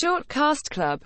Shortcast Club.